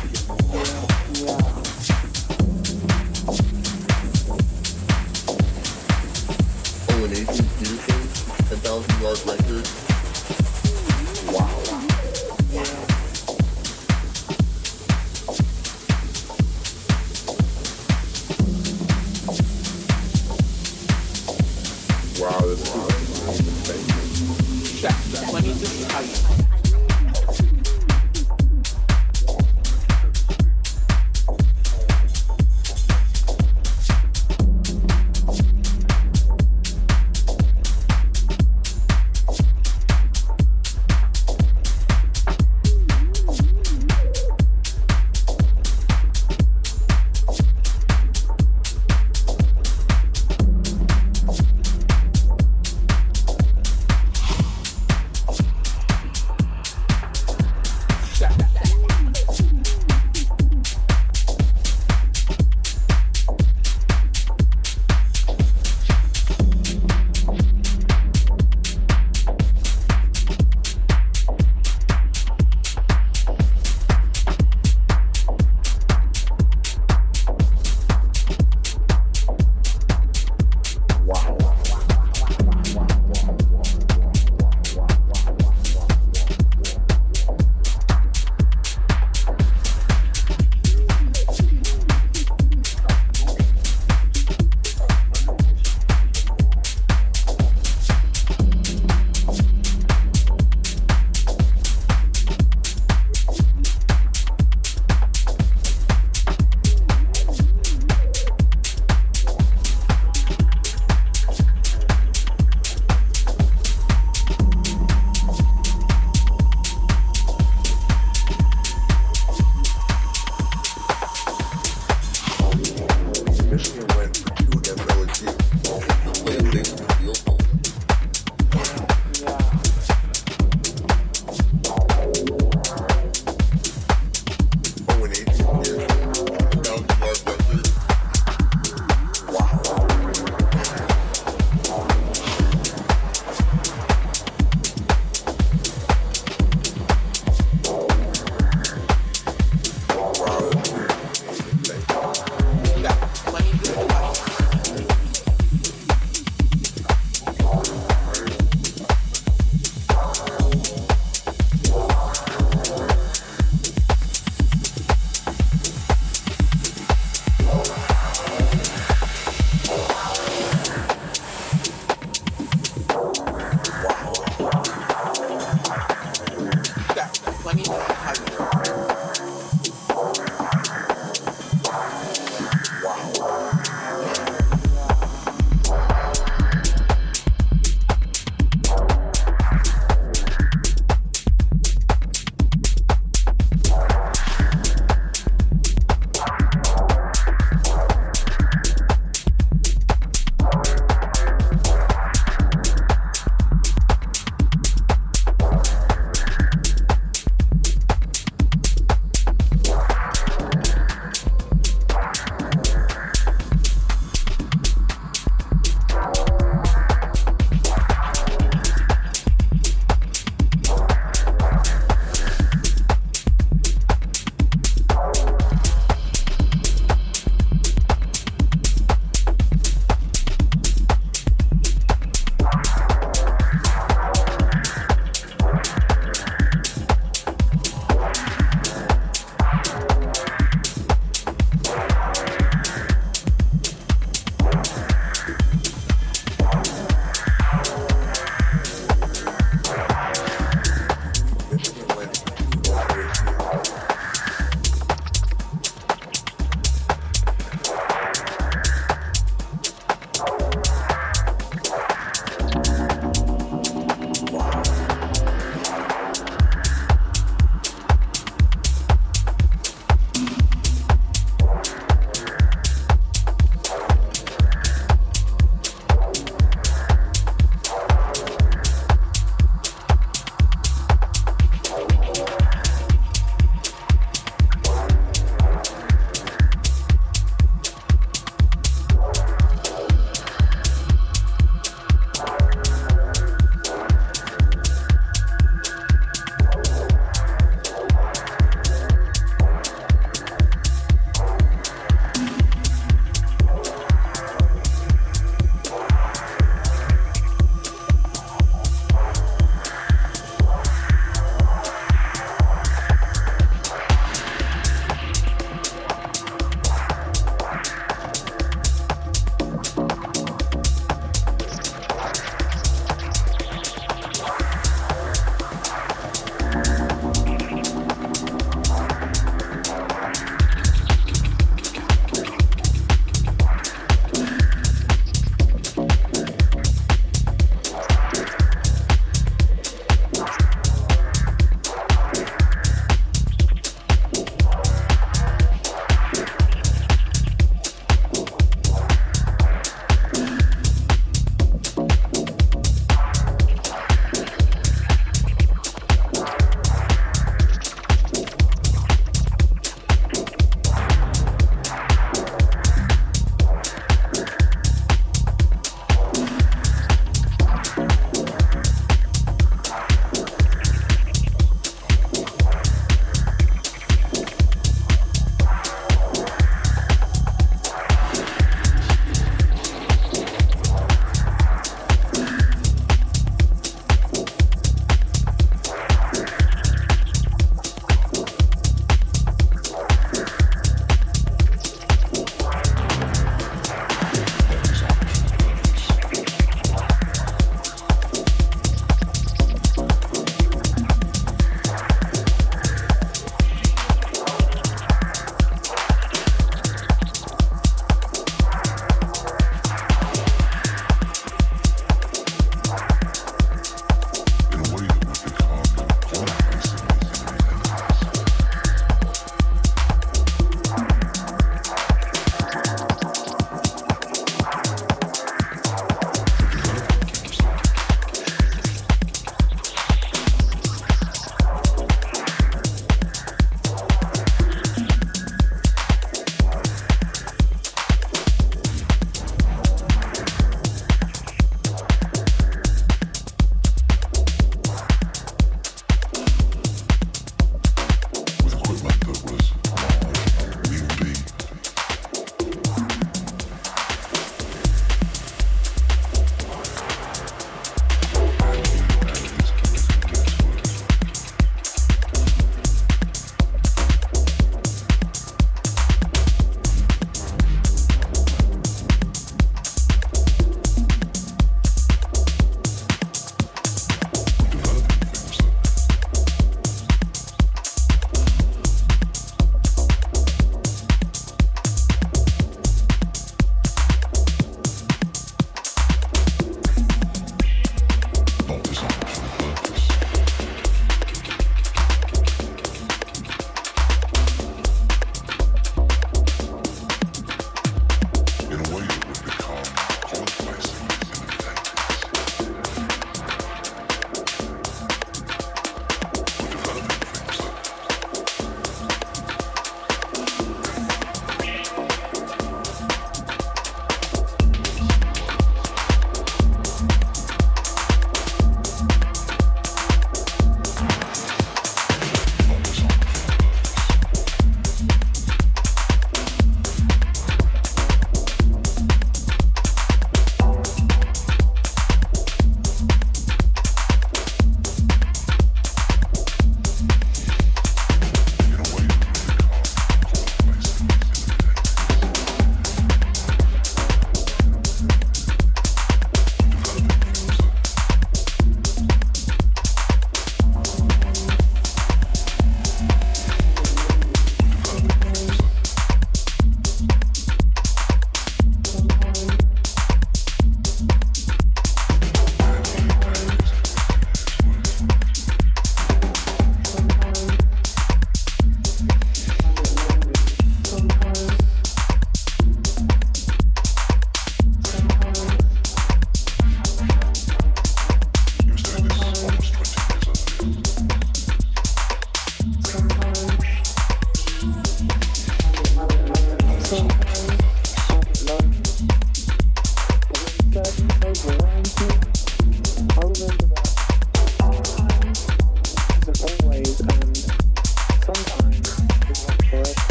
Oh, and if you do things a thousand laws like this.